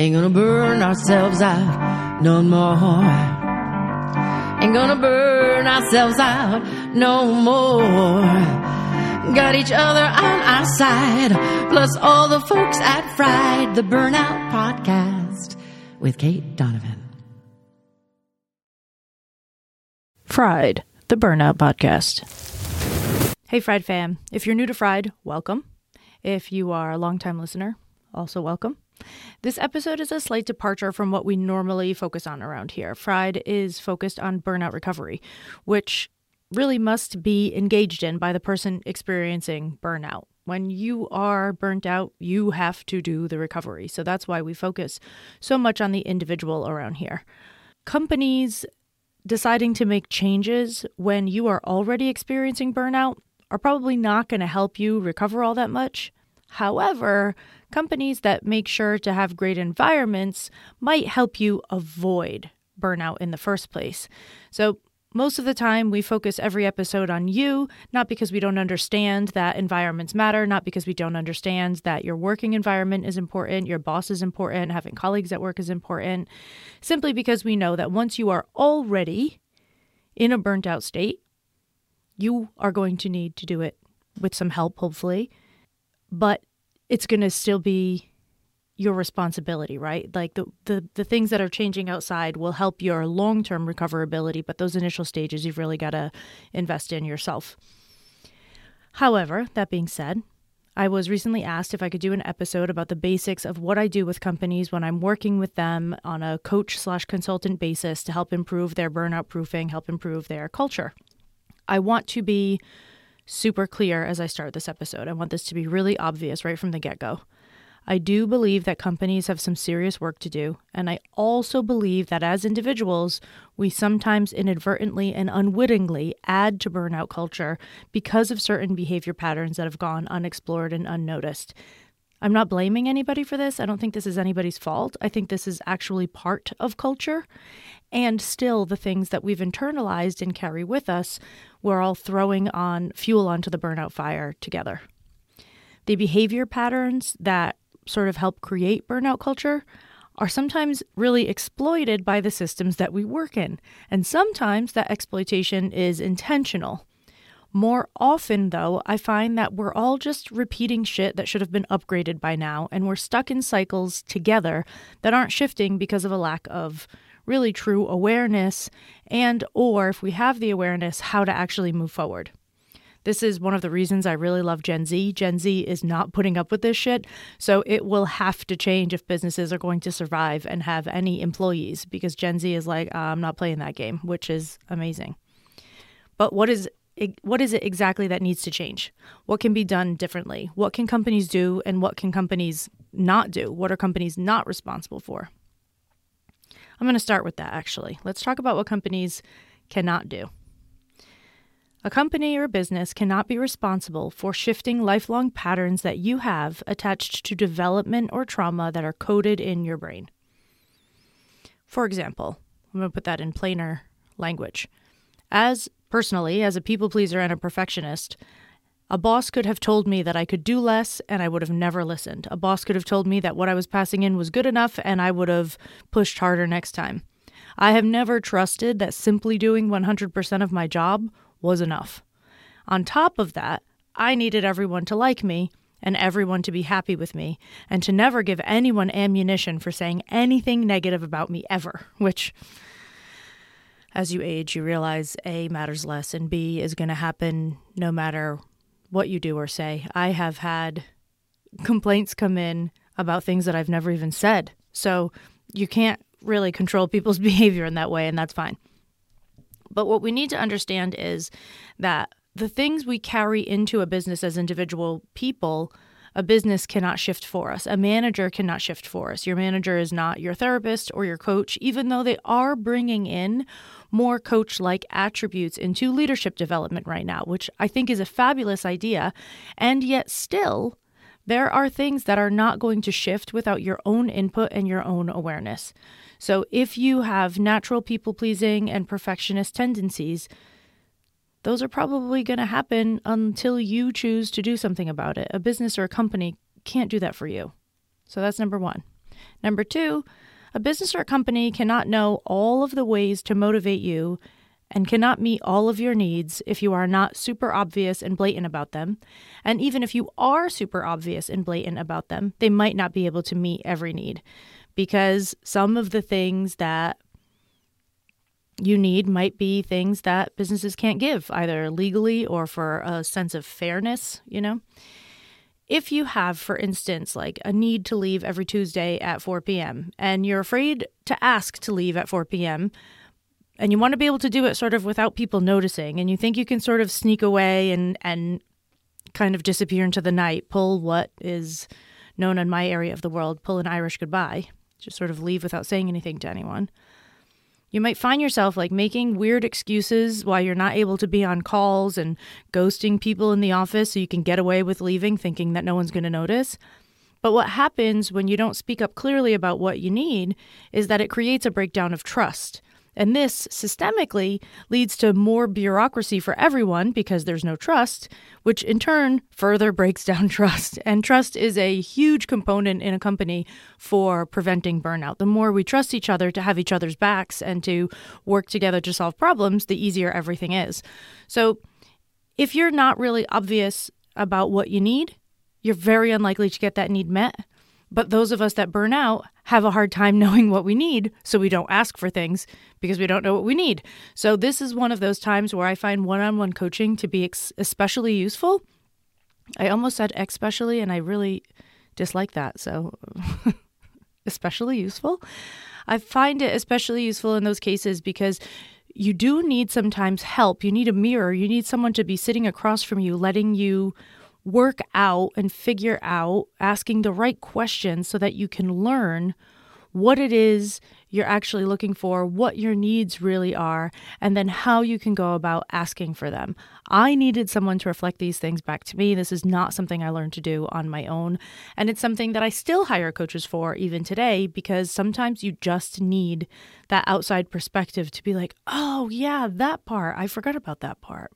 Ain't gonna burn ourselves out no more. Ain't gonna burn ourselves out no more. Got each other on our side, plus all the folks at Fried, the Burnout Podcast with Cait Donovan. Fried, the Burnout Podcast. Hey, Fried fam. If you're new to Fried, welcome. If you are a longtime listener, also welcome. This episode is a slight departure from what we normally focus on around here. Fried is focused on burnout recovery, which really must be engaged in by the person experiencing burnout. When you are burnt out, you have to do the recovery. So that's why we focus so much on the individual around here. Companies deciding to make changes when you are already experiencing burnout are probably not going to help you recover all that much. However, companies that make sure to have great environments might help you avoid burnout in the first place. So, most of the time, we focus every episode on you, not because we don't understand that environments matter, not because we don't understand that your working environment is important, your boss is important, having colleagues at work is important, simply because we know that once you are already in a burnt out state, you are going to need to do it with some help, hopefully. But it's going to still be your responsibility, right? Like the, the the things that are changing outside will help your long-term recoverability, but those initial stages you've really got to invest in yourself. However, that being said, I was recently asked if I could do an episode about the basics of what I do with companies when I'm working with them on a coach slash consultant basis to help improve their burnout proofing, help improve their culture. I want to be super clear as I start this episode. I want this to be really obvious right from the get go. I do believe that companies have some serious work to do, and I also believe that as individuals, we sometimes inadvertently and unwittingly add to burnout culture because of certain behavior patterns that have gone unexplored and unnoticed. I'm not blaming anybody for this. I don't think this is anybody's fault. I think this is actually part of culture. And still, the things that we've internalized and carry with us, we're all throwing on fuel onto the burnout fire together. The behavior patterns that sort of help create burnout culture are sometimes really exploited by the systems that we work in. And sometimes that exploitation is intentional. More often, though, I find that we're all just repeating shit that should have been upgraded by now, and we're stuck in cycles together that aren't shifting because of a lack of really true awareness and or if we have the awareness how to actually move forward. This is one of the reasons I really love Gen Z. Gen Z is not putting up with this shit. So it will have to change if businesses are going to survive and have any employees because Gen Z is like, uh, I'm not playing that game, which is amazing. But what is what is it exactly that needs to change? What can be done differently? What can companies do and what can companies not do? What are companies not responsible for? I'm going to start with that actually. Let's talk about what companies cannot do. A company or business cannot be responsible for shifting lifelong patterns that you have attached to development or trauma that are coded in your brain. For example, I'm going to put that in plainer language. As personally, as a people pleaser and a perfectionist, a boss could have told me that I could do less and I would have never listened. A boss could have told me that what I was passing in was good enough and I would have pushed harder next time. I have never trusted that simply doing 100% of my job was enough. On top of that, I needed everyone to like me and everyone to be happy with me and to never give anyone ammunition for saying anything negative about me ever, which as you age, you realize A matters less and B is going to happen no matter what you do or say. I have had complaints come in about things that I've never even said. So you can't really control people's behavior in that way, and that's fine. But what we need to understand is that the things we carry into a business as individual people, a business cannot shift for us. A manager cannot shift for us. Your manager is not your therapist or your coach, even though they are bringing in more coach like attributes into leadership development right now, which I think is a fabulous idea. And yet, still, there are things that are not going to shift without your own input and your own awareness. So if you have natural people pleasing and perfectionist tendencies, those are probably going to happen until you choose to do something about it. A business or a company can't do that for you. So that's number one. Number two, a business or a company cannot know all of the ways to motivate you and cannot meet all of your needs if you are not super obvious and blatant about them. And even if you are super obvious and blatant about them, they might not be able to meet every need because some of the things that you need might be things that businesses can't give, either legally or for a sense of fairness, you know? If you have, for instance, like a need to leave every Tuesday at 4 p.m., and you're afraid to ask to leave at 4 p.m., and you want to be able to do it sort of without people noticing, and you think you can sort of sneak away and, and kind of disappear into the night, pull what is known in my area of the world, pull an Irish goodbye, just sort of leave without saying anything to anyone. You might find yourself like making weird excuses why you're not able to be on calls and ghosting people in the office so you can get away with leaving thinking that no one's going to notice. But what happens when you don't speak up clearly about what you need is that it creates a breakdown of trust. And this systemically leads to more bureaucracy for everyone because there's no trust, which in turn further breaks down trust. And trust is a huge component in a company for preventing burnout. The more we trust each other to have each other's backs and to work together to solve problems, the easier everything is. So if you're not really obvious about what you need, you're very unlikely to get that need met. But those of us that burn out have a hard time knowing what we need, so we don't ask for things because we don't know what we need. So, this is one of those times where I find one on one coaching to be ex- especially useful. I almost said especially, and I really dislike that. So, especially useful. I find it especially useful in those cases because you do need sometimes help. You need a mirror. You need someone to be sitting across from you, letting you work out and figure out asking the right questions so that you can learn what it is you're actually looking for, what your needs really are, and then how you can go about asking for them. I needed someone to reflect these things back to me. This is not something I learned to do on my own. And it's something that I still hire coaches for even today because sometimes you just need that outside perspective to be like, oh, yeah, that part. I forgot about that part.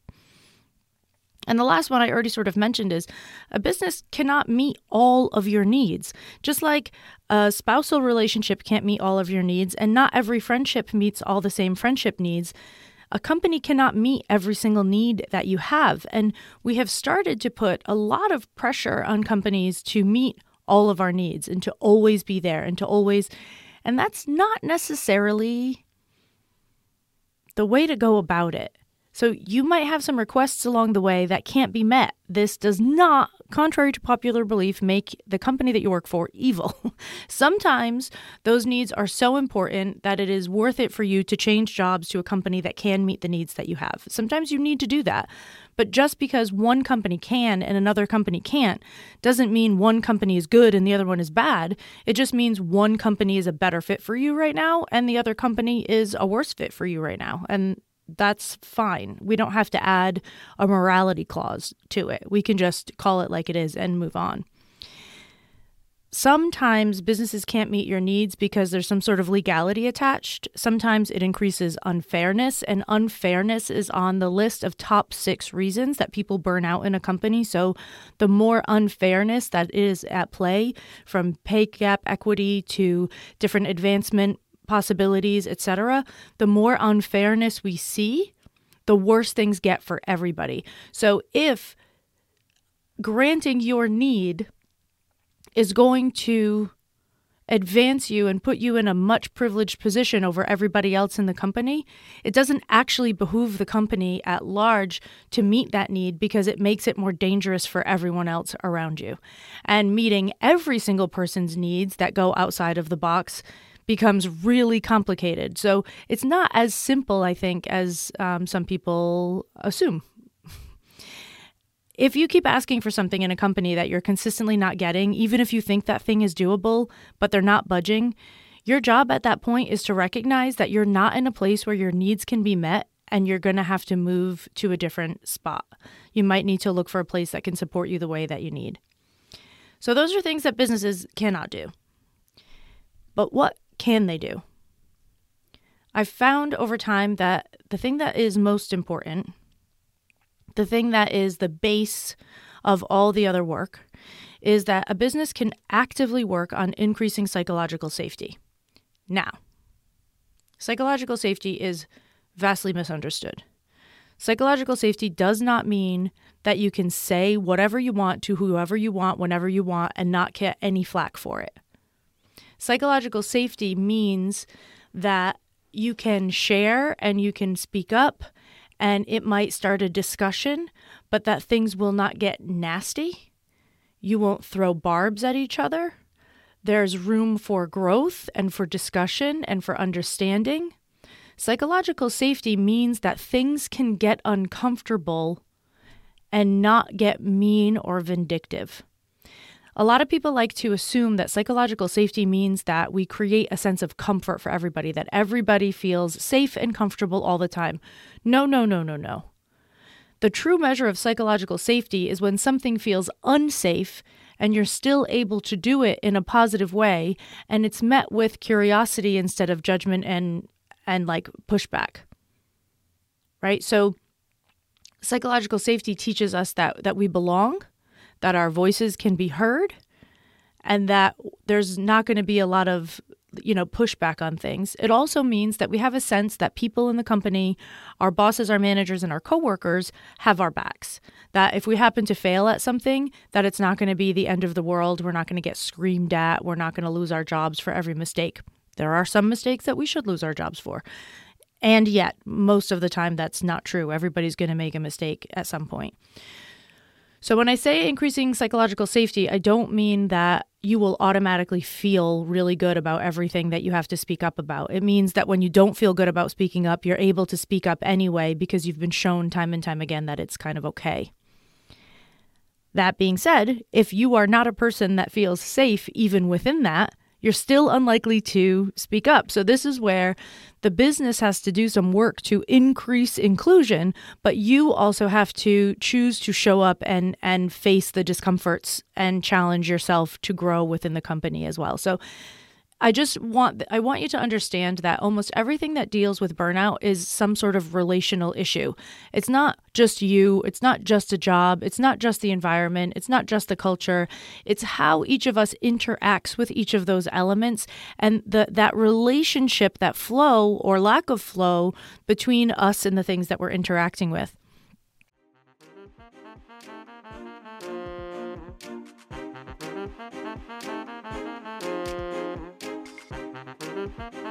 And the last one I already sort of mentioned is a business cannot meet all of your needs. Just like a spousal relationship can't meet all of your needs, and not every friendship meets all the same friendship needs. A company cannot meet every single need that you have. And we have started to put a lot of pressure on companies to meet all of our needs and to always be there and to always. And that's not necessarily the way to go about it. So you might have some requests along the way that can't be met. This does not, contrary to popular belief, make the company that you work for evil. Sometimes those needs are so important that it is worth it for you to change jobs to a company that can meet the needs that you have. Sometimes you need to do that. But just because one company can and another company can't doesn't mean one company is good and the other one is bad. It just means one company is a better fit for you right now and the other company is a worse fit for you right now. And that's fine. We don't have to add a morality clause to it. We can just call it like it is and move on. Sometimes businesses can't meet your needs because there's some sort of legality attached. Sometimes it increases unfairness, and unfairness is on the list of top six reasons that people burn out in a company. So, the more unfairness that is at play, from pay gap equity to different advancement possibilities, etc., the more unfairness we see, the worse things get for everybody. So if granting your need is going to advance you and put you in a much privileged position over everybody else in the company, it doesn't actually behoove the company at large to meet that need because it makes it more dangerous for everyone else around you. And meeting every single person's needs that go outside of the box becomes really complicated. So it's not as simple, I think, as um, some people assume. if you keep asking for something in a company that you're consistently not getting, even if you think that thing is doable, but they're not budging, your job at that point is to recognize that you're not in a place where your needs can be met and you're going to have to move to a different spot. You might need to look for a place that can support you the way that you need. So, those are things that businesses cannot do. But what can they do? I've found over time that the thing that is most important, the thing that is the base of all the other work, is that a business can actively work on increasing psychological safety. Now, psychological safety is vastly misunderstood. Psychological safety does not mean that you can say whatever you want to whoever you want, whenever you want, and not get any flack for it. Psychological safety means that you can share and you can speak up, and it might start a discussion, but that things will not get nasty. You won't throw barbs at each other. There's room for growth and for discussion and for understanding. Psychological safety means that things can get uncomfortable and not get mean or vindictive. A lot of people like to assume that psychological safety means that we create a sense of comfort for everybody, that everybody feels safe and comfortable all the time. No, no, no, no, no. The true measure of psychological safety is when something feels unsafe and you're still able to do it in a positive way and it's met with curiosity instead of judgment and and like pushback. Right? So psychological safety teaches us that that we belong, that our voices can be heard, and that there's not going to be a lot of you know pushback on things. It also means that we have a sense that people in the company, our bosses, our managers and our coworkers have our backs. That if we happen to fail at something, that it's not going to be the end of the world. We're not going to get screamed at. We're not going to lose our jobs for every mistake. There are some mistakes that we should lose our jobs for. And yet, most of the time, that's not true. Everybody's going to make a mistake at some point. So, when I say increasing psychological safety, I don't mean that you will automatically feel really good about everything that you have to speak up about. It means that when you don't feel good about speaking up, you're able to speak up anyway because you've been shown time and time again that it's kind of okay. That being said, if you are not a person that feels safe even within that, you're still unlikely to speak up. So, this is where the business has to do some work to increase inclusion, but you also have to choose to show up and, and face the discomforts and challenge yourself to grow within the company as well. So, I just want I want you to understand that almost everything that deals with burnout is some sort of relational issue. It's not just you, it's not just a job, it's not just the environment, it's not just the culture. It's how each of us interacts with each of those elements and the that relationship, that flow or lack of flow between us and the things that we're interacting with.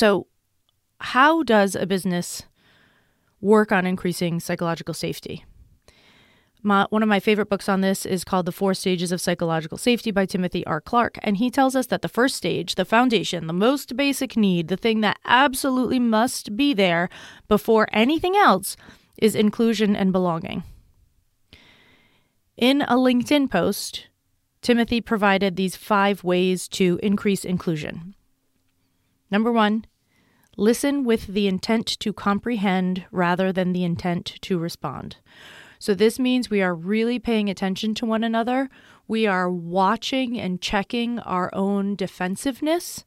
So, how does a business work on increasing psychological safety? My, one of my favorite books on this is called The Four Stages of Psychological Safety by Timothy R. Clark. And he tells us that the first stage, the foundation, the most basic need, the thing that absolutely must be there before anything else, is inclusion and belonging. In a LinkedIn post, Timothy provided these five ways to increase inclusion. Number one, listen with the intent to comprehend rather than the intent to respond. So, this means we are really paying attention to one another. We are watching and checking our own defensiveness.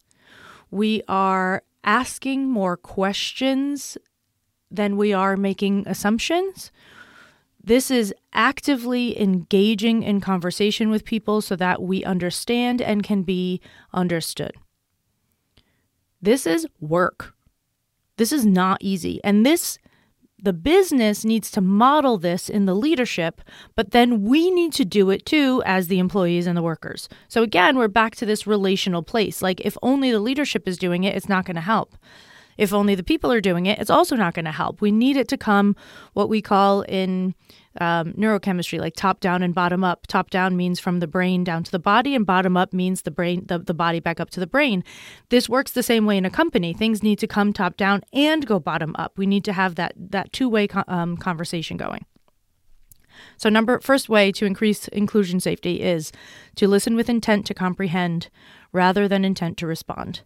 We are asking more questions than we are making assumptions. This is actively engaging in conversation with people so that we understand and can be understood. This is work. This is not easy. And this the business needs to model this in the leadership, but then we need to do it too as the employees and the workers. So again, we're back to this relational place. Like if only the leadership is doing it, it's not going to help. If only the people are doing it, it's also not going to help. We need it to come what we call in um, neurochemistry, like top down and bottom up. Top down means from the brain down to the body, and bottom up means the brain, the, the body back up to the brain. This works the same way in a company. Things need to come top down and go bottom up. We need to have that that two way um, conversation going. So, number first way to increase inclusion safety is to listen with intent to comprehend rather than intent to respond.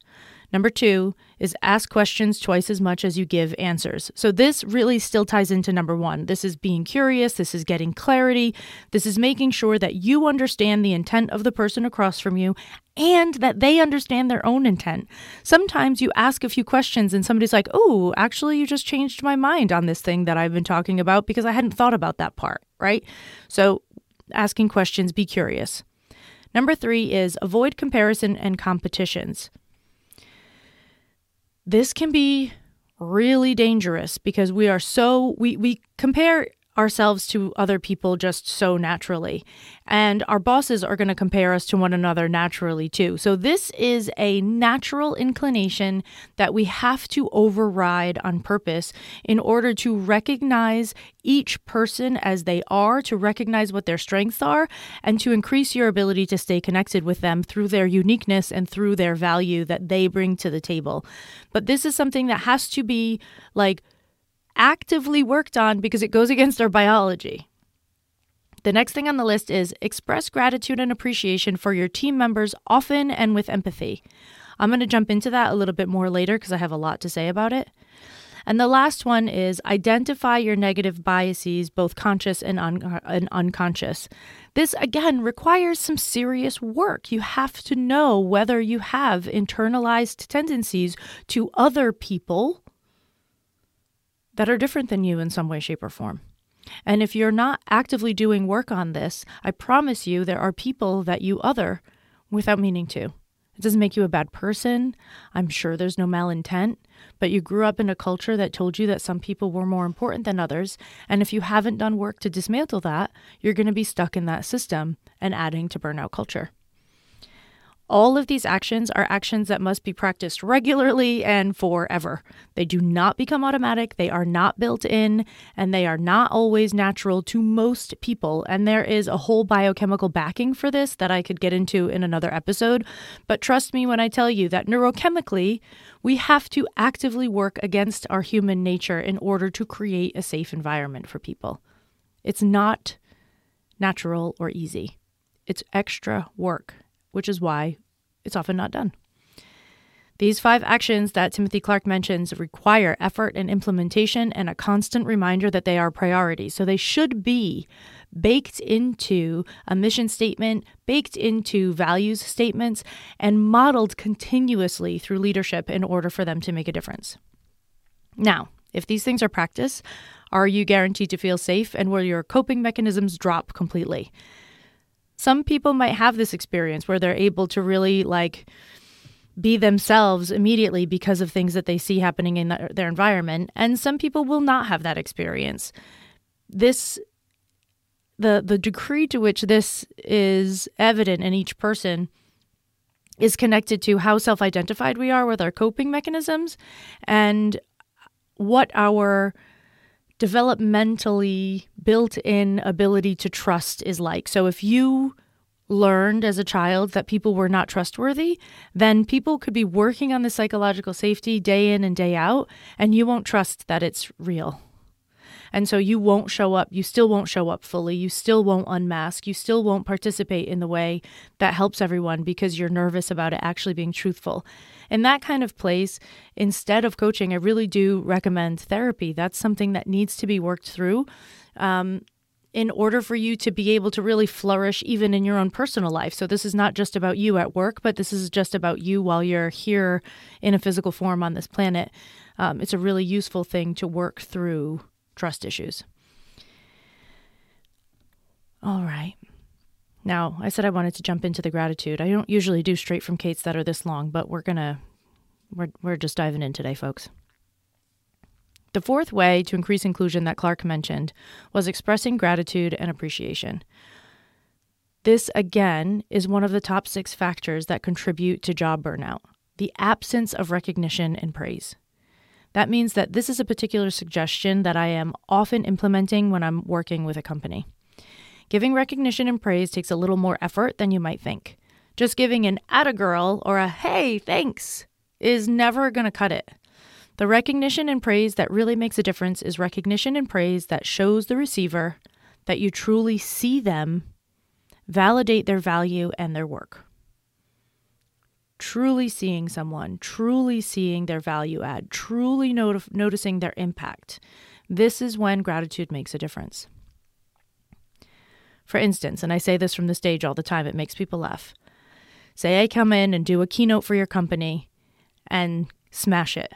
Number two is ask questions twice as much as you give answers. So, this really still ties into number one. This is being curious, this is getting clarity, this is making sure that you understand the intent of the person across from you and that they understand their own intent. Sometimes you ask a few questions and somebody's like, oh, actually, you just changed my mind on this thing that I've been talking about because I hadn't thought about that part, right? So, asking questions, be curious. Number three is avoid comparison and competitions. This can be really dangerous because we are so we we compare ourselves to other people just so naturally. And our bosses are going to compare us to one another naturally too. So, this is a natural inclination that we have to override on purpose in order to recognize each person as they are, to recognize what their strengths are, and to increase your ability to stay connected with them through their uniqueness and through their value that they bring to the table. But this is something that has to be like, actively worked on because it goes against our biology. The next thing on the list is express gratitude and appreciation for your team members often and with empathy. I'm going to jump into that a little bit more later because I have a lot to say about it. And the last one is identify your negative biases, both conscious and, un- and, unconscious. This, again, requires some serious work. You have to know whether you have internalized tendencies to other people that are different than you in some way, shape, or form. And if you're not actively doing work on this, I promise you there are people that you other without meaning to. It doesn't make you a bad person. I'm sure there's no malintent, but you grew up in a culture that told you that some people were more important than others. And if you haven't done work to dismantle that, you're going to be stuck in that system and adding to burnout culture. All of these actions are actions that must be practiced regularly and forever. They do not become automatic, they are not built in, and they are not always natural to most people. And there is a whole biochemical backing for this that I could get into in another episode. But trust me when I tell you that neurochemically, we have to actively work against our human nature in order to create a safe environment for people. It's not natural or easy, it's extra work which is why it's often not done. These five actions that Timothy Clark mentions require effort and implementation and a constant reminder that they are priorities. So they should be baked into a mission statement, baked into values statements, and modeled continuously through leadership in order for them to make a difference. Now, if these things are practiced, are you guaranteed to feel safe and will your coping mechanisms drop completely? Some people might have this experience where they're able to really like be themselves immediately because of things that they see happening in the, their environment and some people will not have that experience. This the the degree to which this is evident in each person is connected to how self-identified we are with our coping mechanisms and what our developmentally built in ability to trust is like. So if you learned as a child that people were not trustworthy, then people could be working on the psychological safety day in and day out, and you won't trust that it's real. And so you won't show up, you still won't show up fully, you still won't unmask, you still won't participate in the way that helps everyone because you're nervous about it actually being truthful. In that kind of place, instead of coaching, I really do recommend therapy. That's something that needs to be worked through. Um, in order for you to be able to really flourish even in your own personal life. So, this is not just about you at work, but this is just about you while you're here in a physical form on this planet. Um, it's a really useful thing to work through trust issues. All right. Now, I said I wanted to jump into the gratitude. I don't usually do straight from Cait's that are this long, but we're going to we're we're just diving in today, folks. The fourth way to increase inclusion that Clark mentioned was expressing gratitude and appreciation. This, again, is one of the top six factors that contribute to job burnout the absence of recognition and praise. That means that this is a particular suggestion that I am often implementing when I'm working with a company. Giving recognition and praise takes a little more effort than you might think. Just giving an atta girl or a hey, thanks is never going to cut it. The recognition and praise that really makes a difference is recognition and praise that shows the receiver that you truly see them, validate their value and their work truly seeing someone, truly seeing their value add, truly not- noticing their impact. This is when gratitude makes a difference. For instance, and I say this from the stage all the time, it makes people laugh. Say I come in and do a keynote for your company and smash it.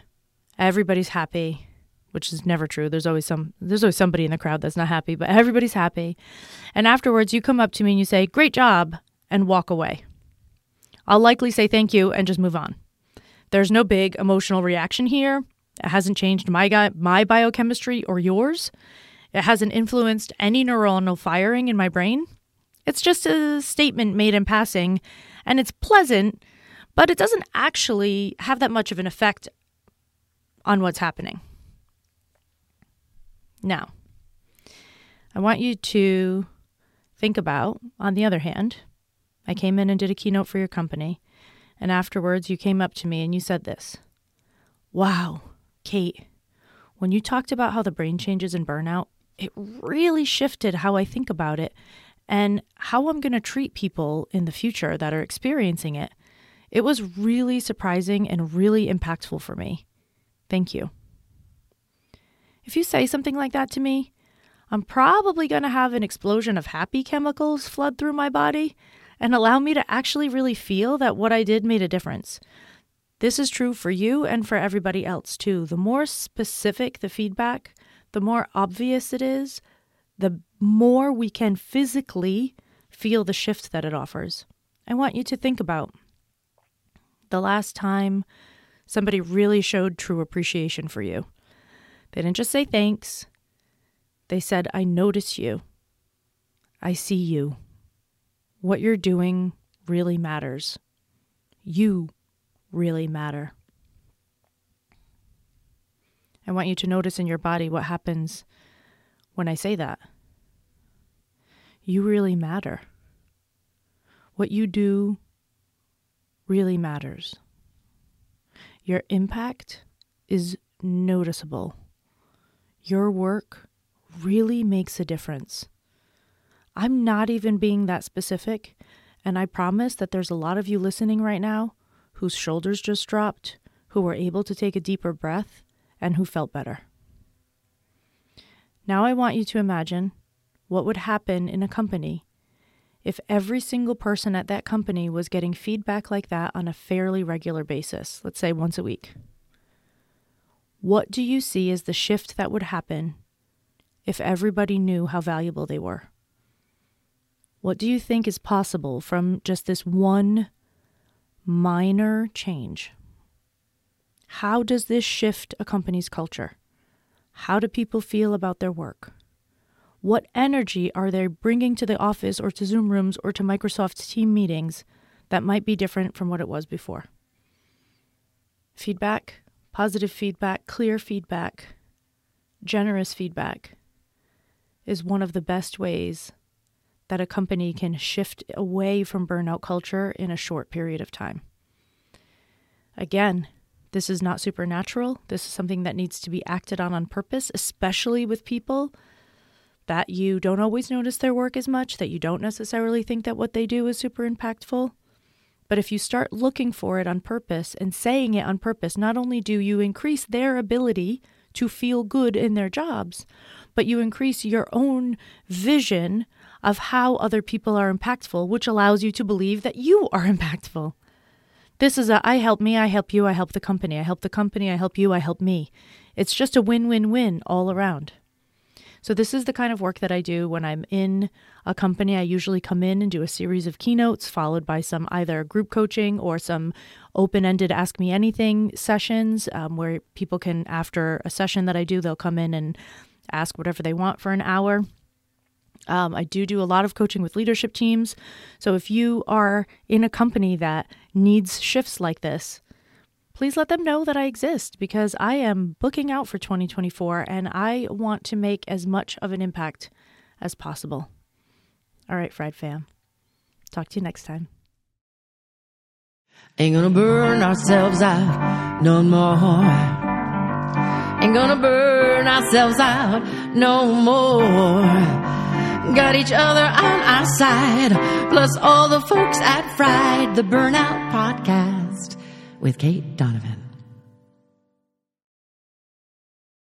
Everybody's happy, which is never true. There's always some there's always somebody in the crowd that's not happy, but everybody's happy. And afterwards you come up to me and you say, "Great job," and walk away. I'll likely say thank you and just move on. There's no big emotional reaction here. It hasn't changed my my biochemistry or yours. It hasn't influenced any neuronal firing in my brain. It's just a statement made in passing, and it's pleasant, but it doesn't actually have that much of an effect on what's happening. Now, I want you to think about, on the other hand, I came in and did a keynote for your company, and afterwards you came up to me and you said this Wow, Cait, when you talked about how the brain changes in burnout, it really shifted how I think about it and how I'm going to treat people in the future that are experiencing it. It was really surprising and really impactful for me. Thank you. If you say something like that to me, I'm probably going to have an explosion of happy chemicals flood through my body and allow me to actually really feel that what I did made a difference. This is true for you and for everybody else too. The more specific the feedback, the more obvious it is, the more we can physically feel the shift that it offers. I want you to think about the last time somebody really showed true appreciation for you. They didn't just say thanks, they said, I notice you. I see you. What you're doing really matters. You really matter. I want you to notice in your body what happens when I say that. You really matter. What you do really matters. Your impact is noticeable. Your work really makes a difference. I'm not even being that specific. And I promise that there's a lot of you listening right now whose shoulders just dropped, who were able to take a deeper breath, and who felt better. Now I want you to imagine what would happen in a company if every single person at that company was getting feedback like that on a fairly regular basis, let's say once a week. What do you see as the shift that would happen if everybody knew how valuable they were? What do you think is possible from just this one minor change? How does this shift a company's culture? How do people feel about their work? What energy are they bringing to the office or to Zoom rooms or to Microsoft team meetings that might be different from what it was before? Feedback, positive feedback, clear feedback, generous feedback is one of the best ways that a company can shift away from burnout culture in a short period of time. Again, this is not supernatural. This is something that needs to be acted on on purpose, especially with people that you don't always notice their work as much, that you don't necessarily think that what they do is super impactful. But if you start looking for it on purpose and saying it on purpose, not only do you increase their ability to feel good in their jobs, but you increase your own vision of how other people are impactful, which allows you to believe that you are impactful. This is a I help me, I help you, I help the company, I help the company, I help you, I help me. It's just a win win win all around. So, this is the kind of work that I do when I'm in a company. I usually come in and do a series of keynotes, followed by some either group coaching or some open ended Ask Me Anything sessions um, where people can, after a session that I do, they'll come in and ask whatever they want for an hour. Um, I do do a lot of coaching with leadership teams. So, if you are in a company that needs shifts like this, please let them know that I exist because I am booking out for 2024 and I want to make as much of an impact as possible. All right, Fried Fam. Talk to you next time. Ain't gonna burn ourselves out no more. Ain't gonna burn ourselves out no more. Got each other on our side, plus all the folks at Fried, the Burnout Podcast with Cait Donovan.